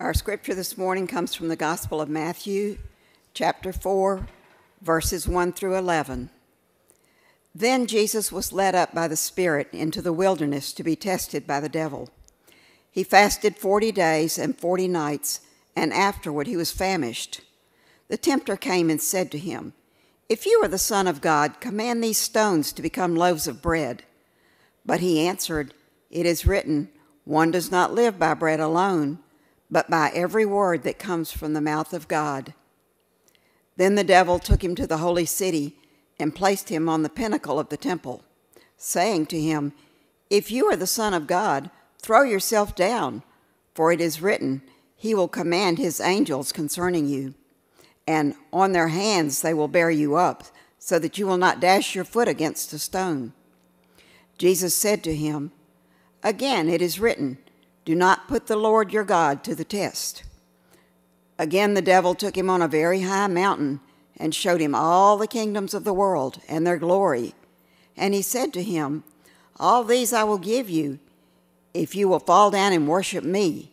Our scripture this morning comes from the Gospel of Matthew, chapter 4, verses 1 through 11. Then Jesus was led up by the Spirit into the wilderness to be tested by the devil. He fasted 40 days and 40 nights, and afterward he was famished. The tempter came and said to him, If you are the Son of God, command these stones to become loaves of bread. But he answered, It is written, One does not live by bread alone but by every word that comes from the mouth of God. Then the devil took him to the holy city and placed him on the pinnacle of the temple, saying to him, If you are the Son of God, throw yourself down, for it is written, He will command His angels concerning you, and on their hands they will bear you up, so that you will not dash your foot against a stone. Jesus said to him, Again it is written, do not put the Lord your God to the test. Again, the devil took him on a very high mountain and showed him all the kingdoms of the world and their glory. And he said to him, All these I will give you if you will fall down and worship me.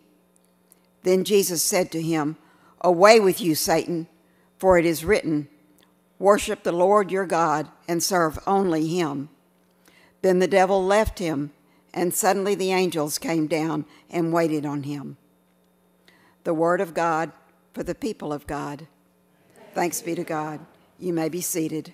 Then Jesus said to him, Away with you, Satan, for it is written, Worship the Lord your God and serve only him. Then the devil left him and suddenly the angels came down and waited on him. The word of God for the people of God. Thanks be to God. You may be seated.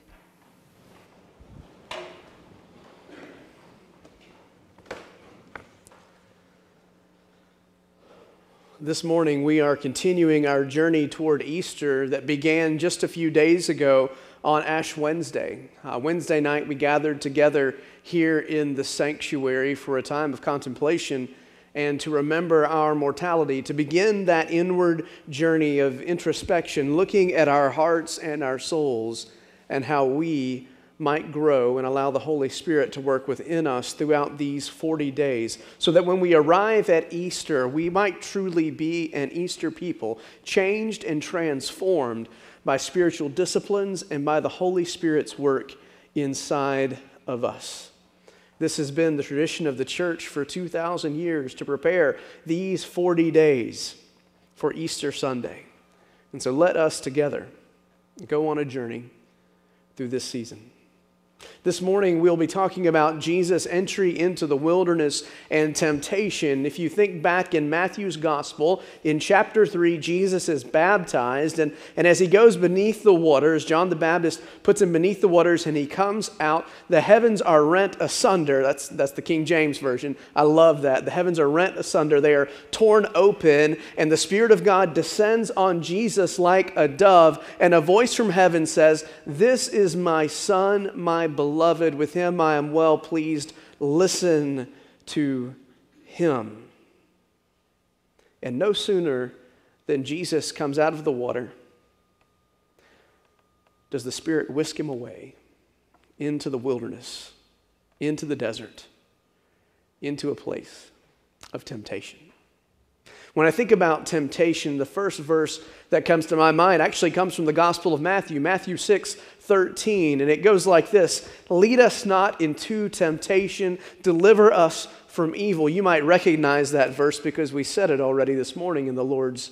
This morning, we are continuing our journey toward Easter that began just a few days ago on Ash Wednesday. Uh, Wednesday night, we gathered together here in the sanctuary for a time of contemplation and to remember our mortality, to begin that inward journey of introspection, looking at our hearts and our souls and how we might grow and allow the Holy Spirit to work within us throughout these 40 days, so that when we arrive at Easter, we might truly be an Easter people, changed and transformed by spiritual disciplines and by the Holy Spirit's work inside of us. This has been the tradition of the church for 2,000 years to prepare these 40 days for Easter Sunday. And so let us together go on a journey through this season. This morning, we'll be talking about Jesus' entry into the wilderness and temptation. If you think back in Matthew's gospel, in chapter 3, Jesus is baptized, and, and as he goes beneath the waters, John the Baptist puts him beneath the waters and he comes out. The heavens are rent asunder. That's, that's the King James Version. I love that. The heavens are rent asunder, they are torn open, and the Spirit of God descends on Jesus like a dove, and a voice from heaven says, This is my Son, my beloved. With him I am well pleased. Listen to him. And no sooner than Jesus comes out of the water does the Spirit whisk him away into the wilderness, into the desert, into a place of temptation. When I think about temptation, the first verse that comes to my mind actually comes from the Gospel of Matthew, Matthew 6 13. And it goes like this Lead us not into temptation, deliver us from evil. You might recognize that verse because we said it already this morning in the Lord's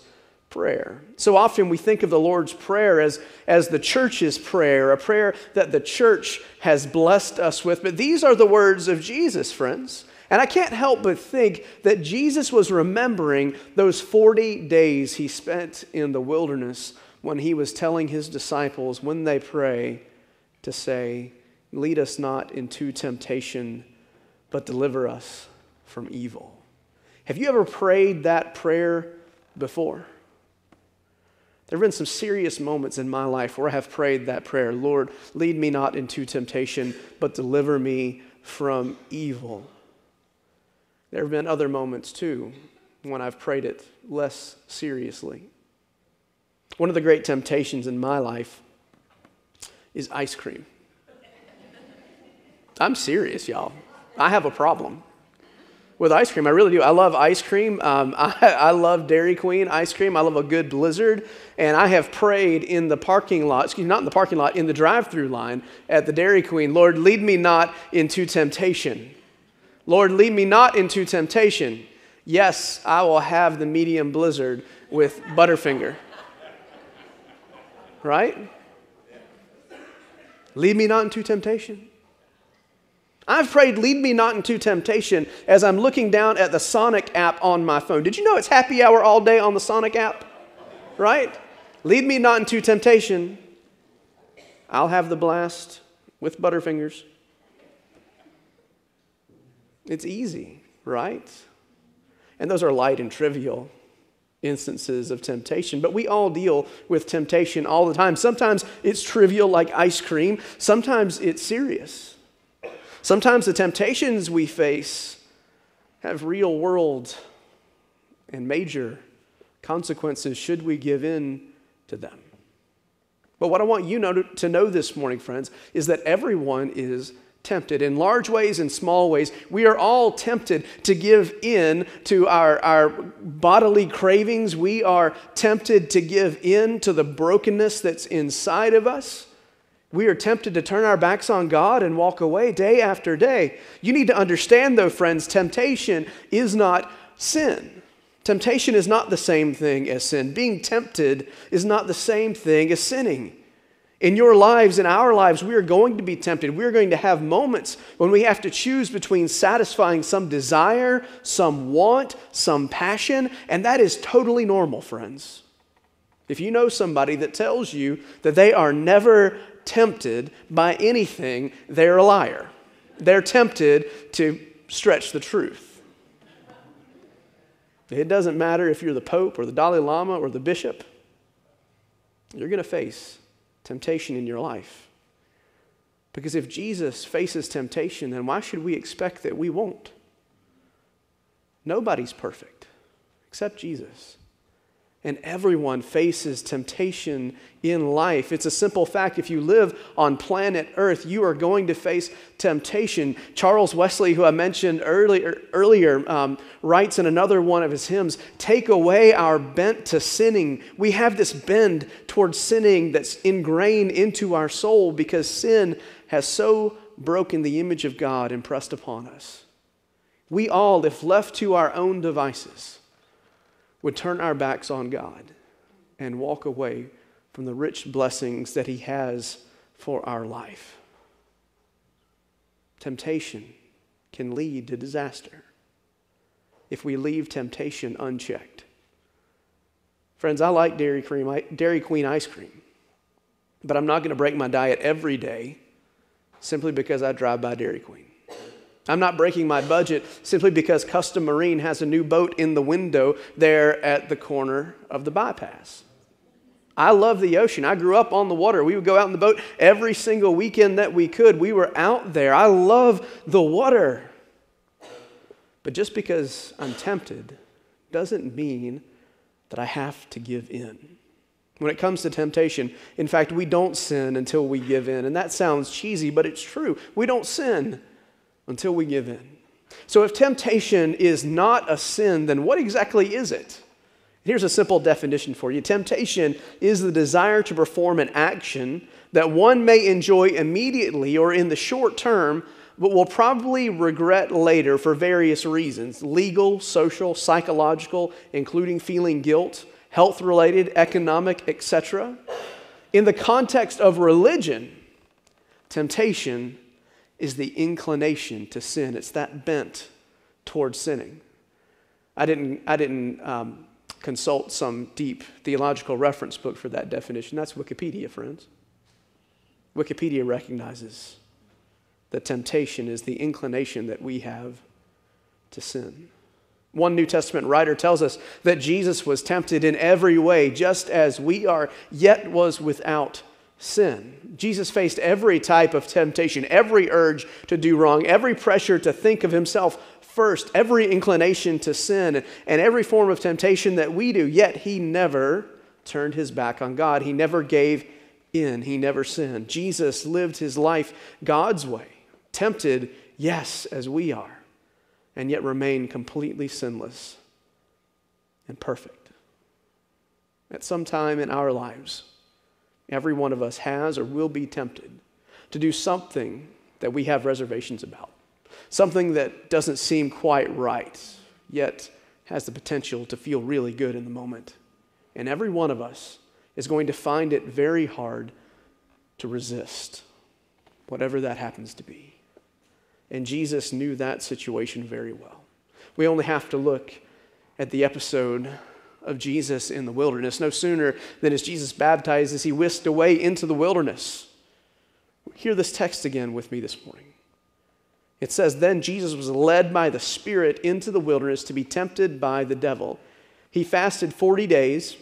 Prayer. So often we think of the Lord's Prayer as, as the church's prayer, a prayer that the church has blessed us with. But these are the words of Jesus, friends. And I can't help but think that Jesus was remembering those 40 days he spent in the wilderness when he was telling his disciples when they pray to say, Lead us not into temptation, but deliver us from evil. Have you ever prayed that prayer before? There have been some serious moments in my life where I have prayed that prayer Lord, lead me not into temptation, but deliver me from evil. There have been other moments too when I've prayed it less seriously. One of the great temptations in my life is ice cream. I'm serious, y'all. I have a problem with ice cream. I really do. I love ice cream. Um, I, I, love Dairy Queen ice cream. I love a good blizzard. And I have prayed in the parking lot, excuse me, not in the parking lot, in the drive through line at the Dairy Queen Lord, lead me not into temptation. Lord, lead me not into temptation. Yes, I will have the medium blizzard with Butterfinger. Right? Lead me not into temptation. I've prayed, lead me not into temptation as I'm looking down at the Sonic app on my phone. Did you know it's happy hour all day on the Sonic app? Right? Lead me not into temptation. I'll have the blast with Butterfingers. It's easy, right? And those are light and trivial instances of temptation, but we all deal with temptation all the time. Sometimes it's trivial, like ice cream, sometimes it's serious. Sometimes the temptations we face have real world and major consequences should we give in to them. But what I want you know to know this morning, friends, is that everyone is tempted in large ways and small ways. We are all tempted to give in to our, our bodily cravings. We are tempted to give in to the brokenness that's inside of us. We are tempted to turn our backs on God and walk away day after day. You need to understand, though, friends, temptation is not sin. Temptation is not the same thing as sin. Being tempted is not the same thing as sinning. In your lives, in our lives, we are going to be tempted. We are going to have moments when we have to choose between satisfying some desire, some want, some passion, and that is totally normal, friends. If you know somebody that tells you that they are never tempted by anything, they're a liar. They're tempted to stretch the truth. It doesn't matter if you're the Pope or the Dalai Lama or the bishop, you're going to face temptation in your life. Because if Jesus faces temptation, then why should we expect that we won't? Nobody's perfect except Jesus. And everyone faces temptation in life. It's a simple fact. If you live on planet Earth, you are going to face temptation. Charles Wesley, who I mentioned earlier, earlier um, writes in another one of his hymns Take away our bent to sinning. We have this bend towards sinning that's ingrained into our soul because sin has so broken the image of God impressed upon us. We all, if left to our own devices, would turn our backs on God and walk away from the rich blessings that He has for our life. Temptation can lead to disaster if we leave temptation unchecked. Friends, I like Dairy, cream, Dairy Queen ice cream, but I'm not going to break my diet every day simply because I drive by Dairy Queen. I'm not breaking my budget simply because Custom Marine has a new boat in the window there at the corner of the bypass. I love the ocean. I grew up on the water. We would go out in the boat every single weekend that we could. We were out there. I love the water. But just because I'm tempted doesn't mean that I have to give in. When it comes to temptation, in fact, we don't sin until we give in. And that sounds cheesy, but it's true. We don't sin until we give in. So, if temptation is not a sin, then what exactly is it? Here's a simple definition for you Temptation is the desire to perform an action that one may enjoy immediately or in the short term, but will probably regret later for various reasons legal, social, psychological, including feeling guilt, health related, economic, etc. In the context of religion, temptation is the inclination to sin. It's that bent towards sinning. I didn't, I didn't um, consult some deep theological reference book for that definition. That's Wikipedia, friends. Wikipedia recognizes that temptation is the inclination that we have to sin. One New Testament writer tells us that Jesus was tempted in every way, just as we are, yet was without sin. Jesus faced every type of temptation, every urge to do wrong, every pressure to think of himself first, every inclination to sin, and every form of temptation that we do, yet he never turned his back on God. He never gave in, he never sinned. Jesus lived his life God's way, tempted, yes, as we are, and yet remained completely sinless and perfect. At some time in our lives, Every one of us has or will be tempted to do something that we have reservations about, something that doesn't seem quite right, yet has the potential to feel really good in the moment. And every one of us is going to find it very hard to resist, whatever that happens to be. And Jesus knew that situation very well. We only have to look at the episode of Jesus in the wilderness. No sooner than as Jesus baptized, as he whisked away into the wilderness. Hear this text again with me this morning. It says, Then Jesus was led by the Spirit into the wilderness to be tempted by the devil. He fasted 40 days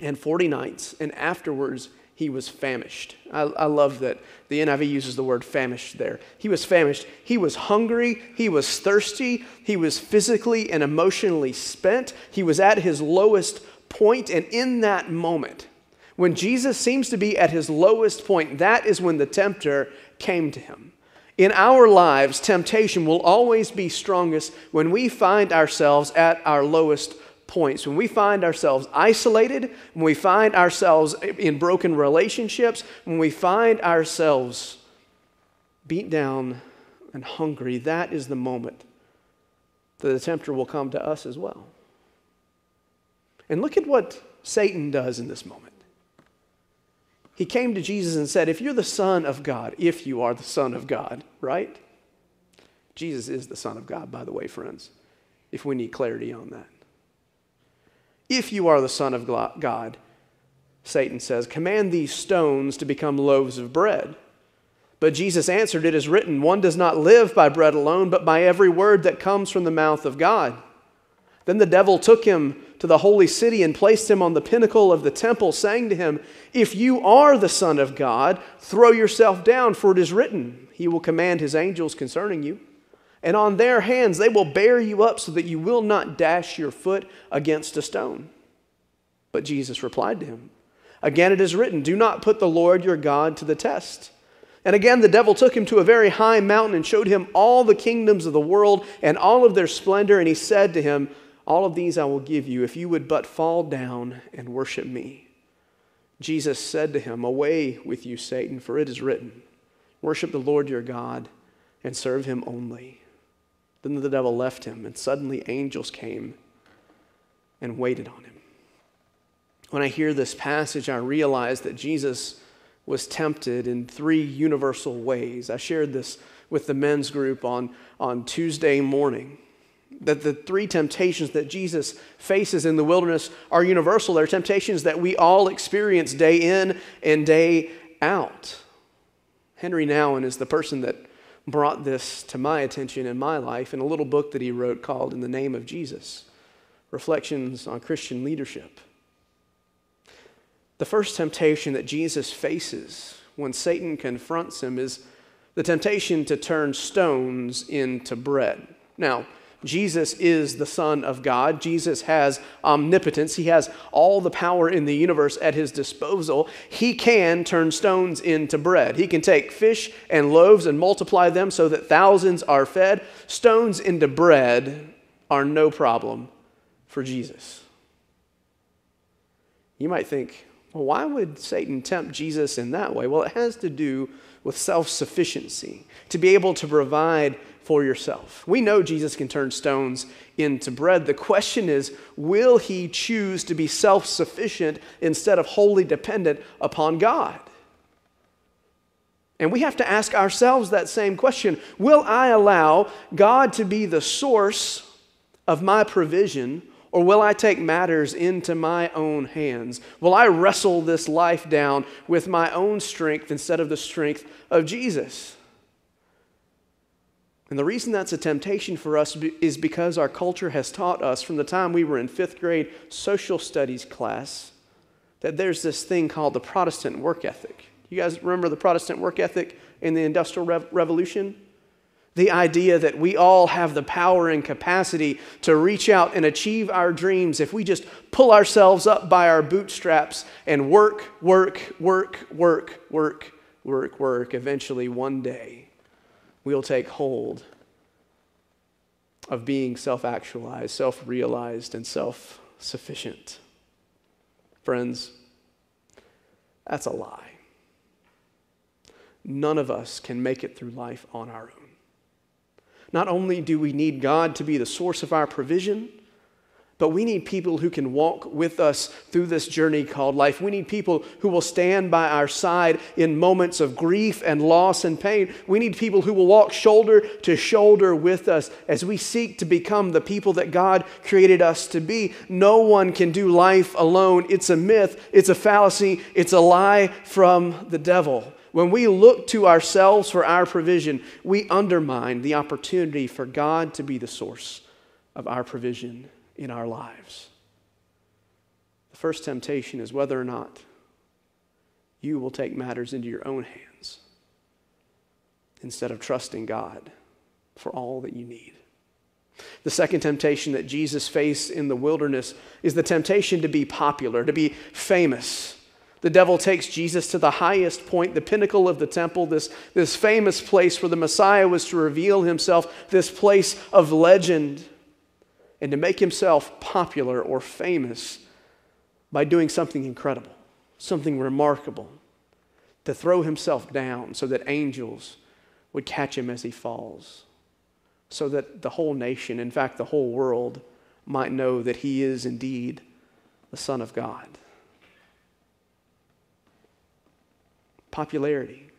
and 40 nights, and afterwards he was famished. I, I, love that the NIV uses the word famished there. He was famished. He was hungry. He was thirsty. He was physically and emotionally spent. He was at his lowest point. and in that moment, when Jesus seems to be at his lowest point, that is when the tempter came to him. In our lives, temptation will always be strongest when we find ourselves at our lowest points. When we find ourselves isolated, when we find ourselves in broken relationships, when we find ourselves beat down and hungry, that is the moment that the tempter will come to us as well. And look at what Satan does in this moment. He came to Jesus and said, If you're the Son of God, if you are the Son of God, right? Jesus is the Son of God, by the way, friends, if we need clarity on that. If you are the Son of God, Satan says, command these stones to become loaves of bread. But Jesus answered, It is written, one does not live by bread alone, but by every word that comes from the mouth of God. Then the devil took him to the holy city and placed him on the pinnacle of the temple, saying to him, If you are the Son of God, throw yourself down, for it is written, He will command His angels concerning you. And on their hands they will bear you up so that you will not dash your foot against a stone. But Jesus replied to him, Again it is written, Do not put the Lord your God to the test. And again, the devil took him to a very high mountain and showed him all the kingdoms of the world and all of their splendor. And he said to him, all of these I will give you if you would but fall down and worship me. Jesus said to him, Away with you, Satan, for it is written, Worship the Lord your God and serve him only. Then the devil left him, and suddenly angels came and waited on him. When I hear this passage, I realize that Jesus was tempted in three universal ways. I shared this with the men's group on, on Tuesday morning that the three temptations that Jesus faces in the wilderness are universal. They're temptations that we all experience day in and day out. Henri Nouwen is the person that brought this to my attention in my life in a little book that he wrote called In the Name of Jesus Reflections on Christian Leadership. The first temptation that Jesus faces when Satan confronts him is the temptation to turn stones into bread. Now, Jesus is the Son of God. Jesus has omnipotence. He has all the power in the universe at his disposal. He can turn stones into bread. He can take fish and loaves and multiply them so that thousands are fed. Stones into bread are no problem for Jesus. You might think, well, why would Satan tempt Jesus in that way? Well, it has to do with self sufficiency, to be able to provide for yourself. We know Jesus can turn stones into bread. The question is will he choose to be self sufficient instead of wholly dependent upon God? And we have to ask ourselves that same question Will I allow God to be the source of my provision, or will I take matters into my own hands? Will I wrestle this life down with my own strength instead of the strength of Jesus? And the reason that's a temptation for us is because our culture has taught us from the time we were in fifth grade social studies class that there's this thing called the Protestant work ethic. You guys remember the Protestant work ethic in the Industrial Revolution? The idea that we all have the power and capacity to reach out and achieve our dreams if we just pull ourselves up by our bootstraps and work, work, work, work, work, work, work. Eventually, one day, we'll take hold of being self actualized, self realized, and self sufficient. Friends, that's a lie. None of us can make it through life on our own. Not only do we need God to be the source of our provision, But we need people who can walk with us through this journey called life. We need people who will stand by our side in moments of grief and loss and pain. We need people who will walk shoulder to shoulder with us as we seek to become the people that God created us to be. No one can do life alone. It's a myth, it's a fallacy, it's a lie from the devil. When we look to ourselves for our provision, we undermine the opportunity for God to be the source of our provision in our lives. The first temptation is whether or not you will take matters into your own hands instead of trusting God for all that you need. The second temptation that Jesus faced in the wilderness is the temptation to be popular, to be famous. The devil takes Jesus to the highest point, the pinnacle of the temple, this, this famous place where the Messiah was to reveal himself, this place of legend and to make himself popular or famous by doing something incredible, something remarkable, to throw himself down so that angels would catch him as he falls, so that the whole nation, in fact, the whole world, might know that he is indeed the Son of God. Popularity.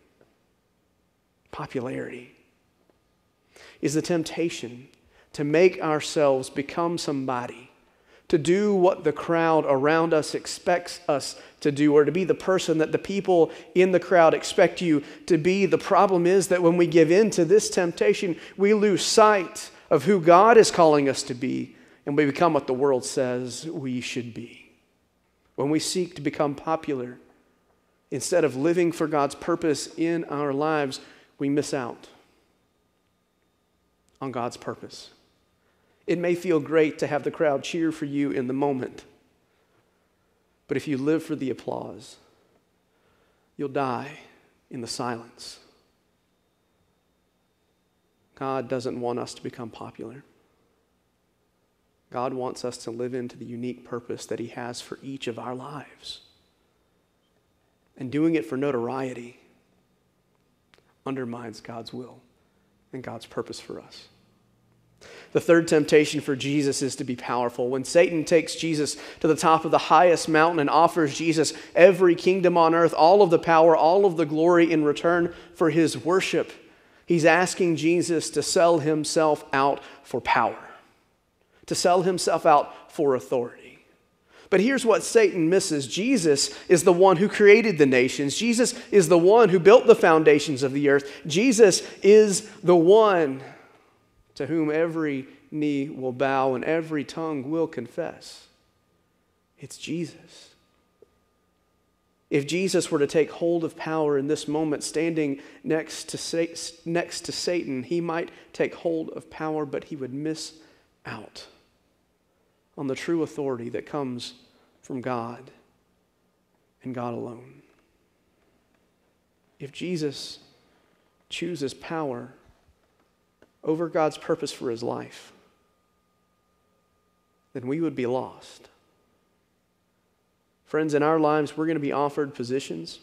Popularity is the temptation to make ourselves become somebody, to do what the crowd around us expects us to do, or to be the person that the people in the crowd expect you to be. The problem is that when we give in to this temptation, we lose sight of who God is calling us to be, and we become what the world says we should be. When we seek to become popular, instead of living for God's purpose in our lives, we miss out on God's purpose. It may feel great to have the crowd cheer for you in the moment, but if you live for the applause, you'll die in the silence. God doesn't want us to become popular. God wants us to live into the unique purpose that He has for each of our lives. And doing it for notoriety undermines God's will and God's purpose for us. The third temptation for Jesus is to be powerful. When Satan takes Jesus to the top of the highest mountain and offers Jesus every kingdom on earth, all of the power, all of the glory in return for his worship, he's asking Jesus to sell himself out for power, to sell himself out for authority. But here's what Satan misses Jesus is the one who created the nations. Jesus is the one who built the foundations of the earth. Jesus is the one to whom every knee will bow and every tongue will confess. It's Jesus. If Jesus were to take hold of power in this moment, standing next to, next to Satan, he might take hold of power, but he would miss out on the true authority that comes from God and God alone. If Jesus chooses power, over God's purpose for his life, then we would be lost. Friends, in our lives, we're going to be offered positions,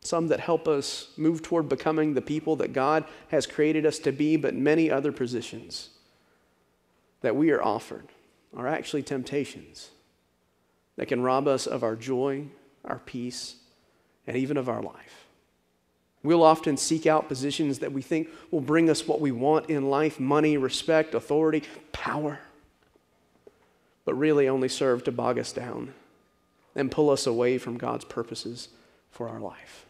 some that help us move toward becoming the people that God has created us to be, but many other positions that we are offered are actually temptations that can rob us of our joy, our peace, and even of our life. We'll often seek out positions that we think will bring us what we want in life money, respect, authority, power but really only serve to bog us down and pull us away from God's purposes for our life.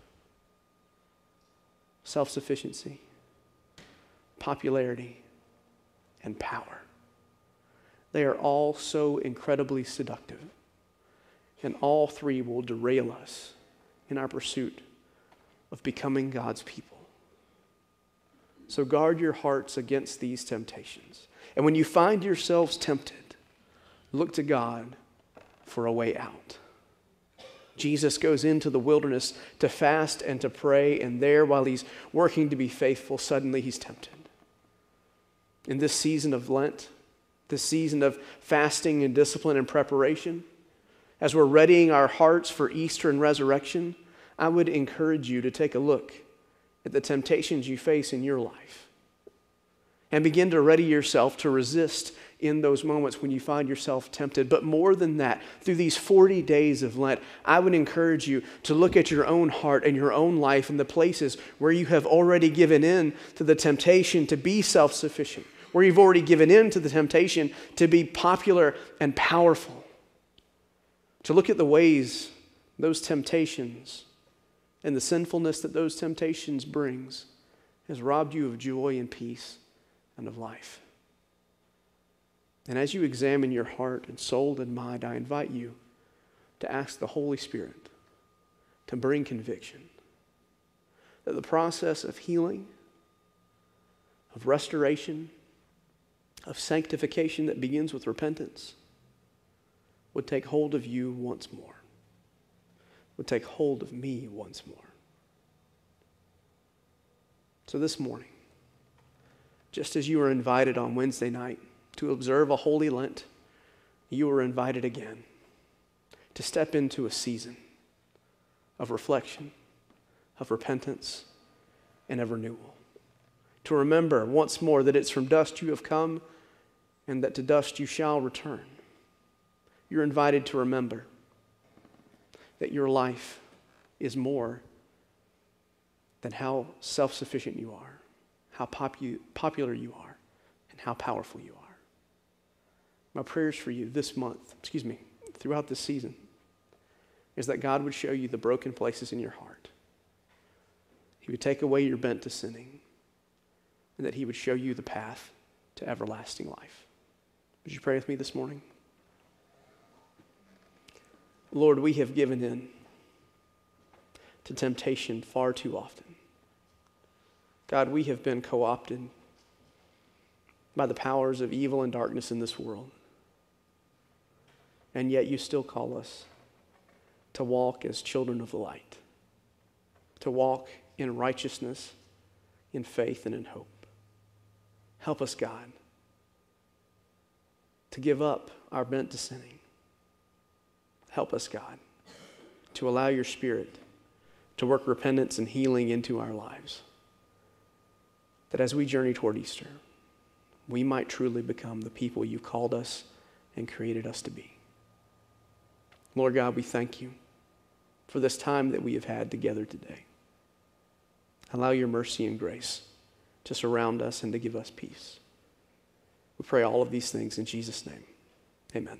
Self sufficiency, popularity, and power. They are all so incredibly seductive, and all three will derail us in our pursuit of becoming God's people. So guard your hearts against these temptations. And when you find yourselves tempted, look to God for a way out. Jesus goes into the wilderness to fast and to pray, and there, while he's working to be faithful, suddenly he's tempted. In this season of Lent, this season of fasting and discipline and preparation, as we're readying our hearts for Easter and resurrection, I would encourage you to take a look at the temptations you face in your life and begin to ready yourself to resist in those moments when you find yourself tempted. But more than that, through these 40 days of Lent, I would encourage you to look at your own heart and your own life and the places where you have already given in to the temptation to be self sufficient, where you've already given in to the temptation to be popular and powerful. To look at the ways those temptations and the sinfulness that those temptations brings has robbed you of joy and peace and of life. And as you examine your heart and soul and mind, I invite you to ask the Holy Spirit to bring conviction that the process of healing, of restoration, of sanctification that begins with repentance would take hold of you once more, would take hold of me once more. So this morning, just as you were invited on Wednesday night to observe a holy Lent, you were invited again to step into a season of reflection, of repentance, and of renewal. To remember once more that it's from dust you have come and that to dust you shall return. You're invited to remember that your life is more than how self sufficient you are, how popu- popular you are, and how powerful you are. My prayers for you this month, excuse me, throughout this season, is that God would show you the broken places in your heart. He would take away your bent to sinning, and that He would show you the path to everlasting life. Would you pray with me this morning? Lord, we have given in to temptation far too often. God, we have been co opted by the powers of evil and darkness in this world. And yet you still call us to walk as children of the light, to walk in righteousness, in faith, and in hope. Help us, God, to give up our bent to sinning. Help us, God, to allow your Spirit to work repentance and healing into our lives that as we journey toward Easter, we might truly become the people you called us and created us to be. Lord God, we thank you for this time that we have had together today. Allow your mercy and grace to surround us and to give us peace. We pray all of these things in Jesus' name. Amen.